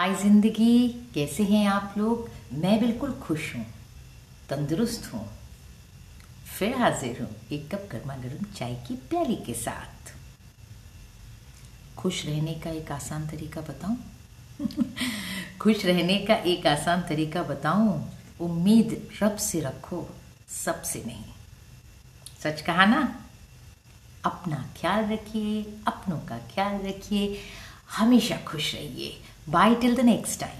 हाय ज़िंदगी, कैसे हैं आप लोग? मैं बिल्कुल खुश हूँ, तंदुरुस्त हूँ। फिर हाजिर हूँ एक कप गर्मा गर्म चाय की प्याली के साथ। खुश रहने का एक आसान तरीका बताऊँ? खुश रहने का एक आसान तरीका बताऊँ? उम्मीद रब से रखो सबसे नहीं। सच कहा ना? अपना ख्याल रखिए, अपनों का ख्याल रखिए, हमेशा खुश रहिए। Bye till the next time.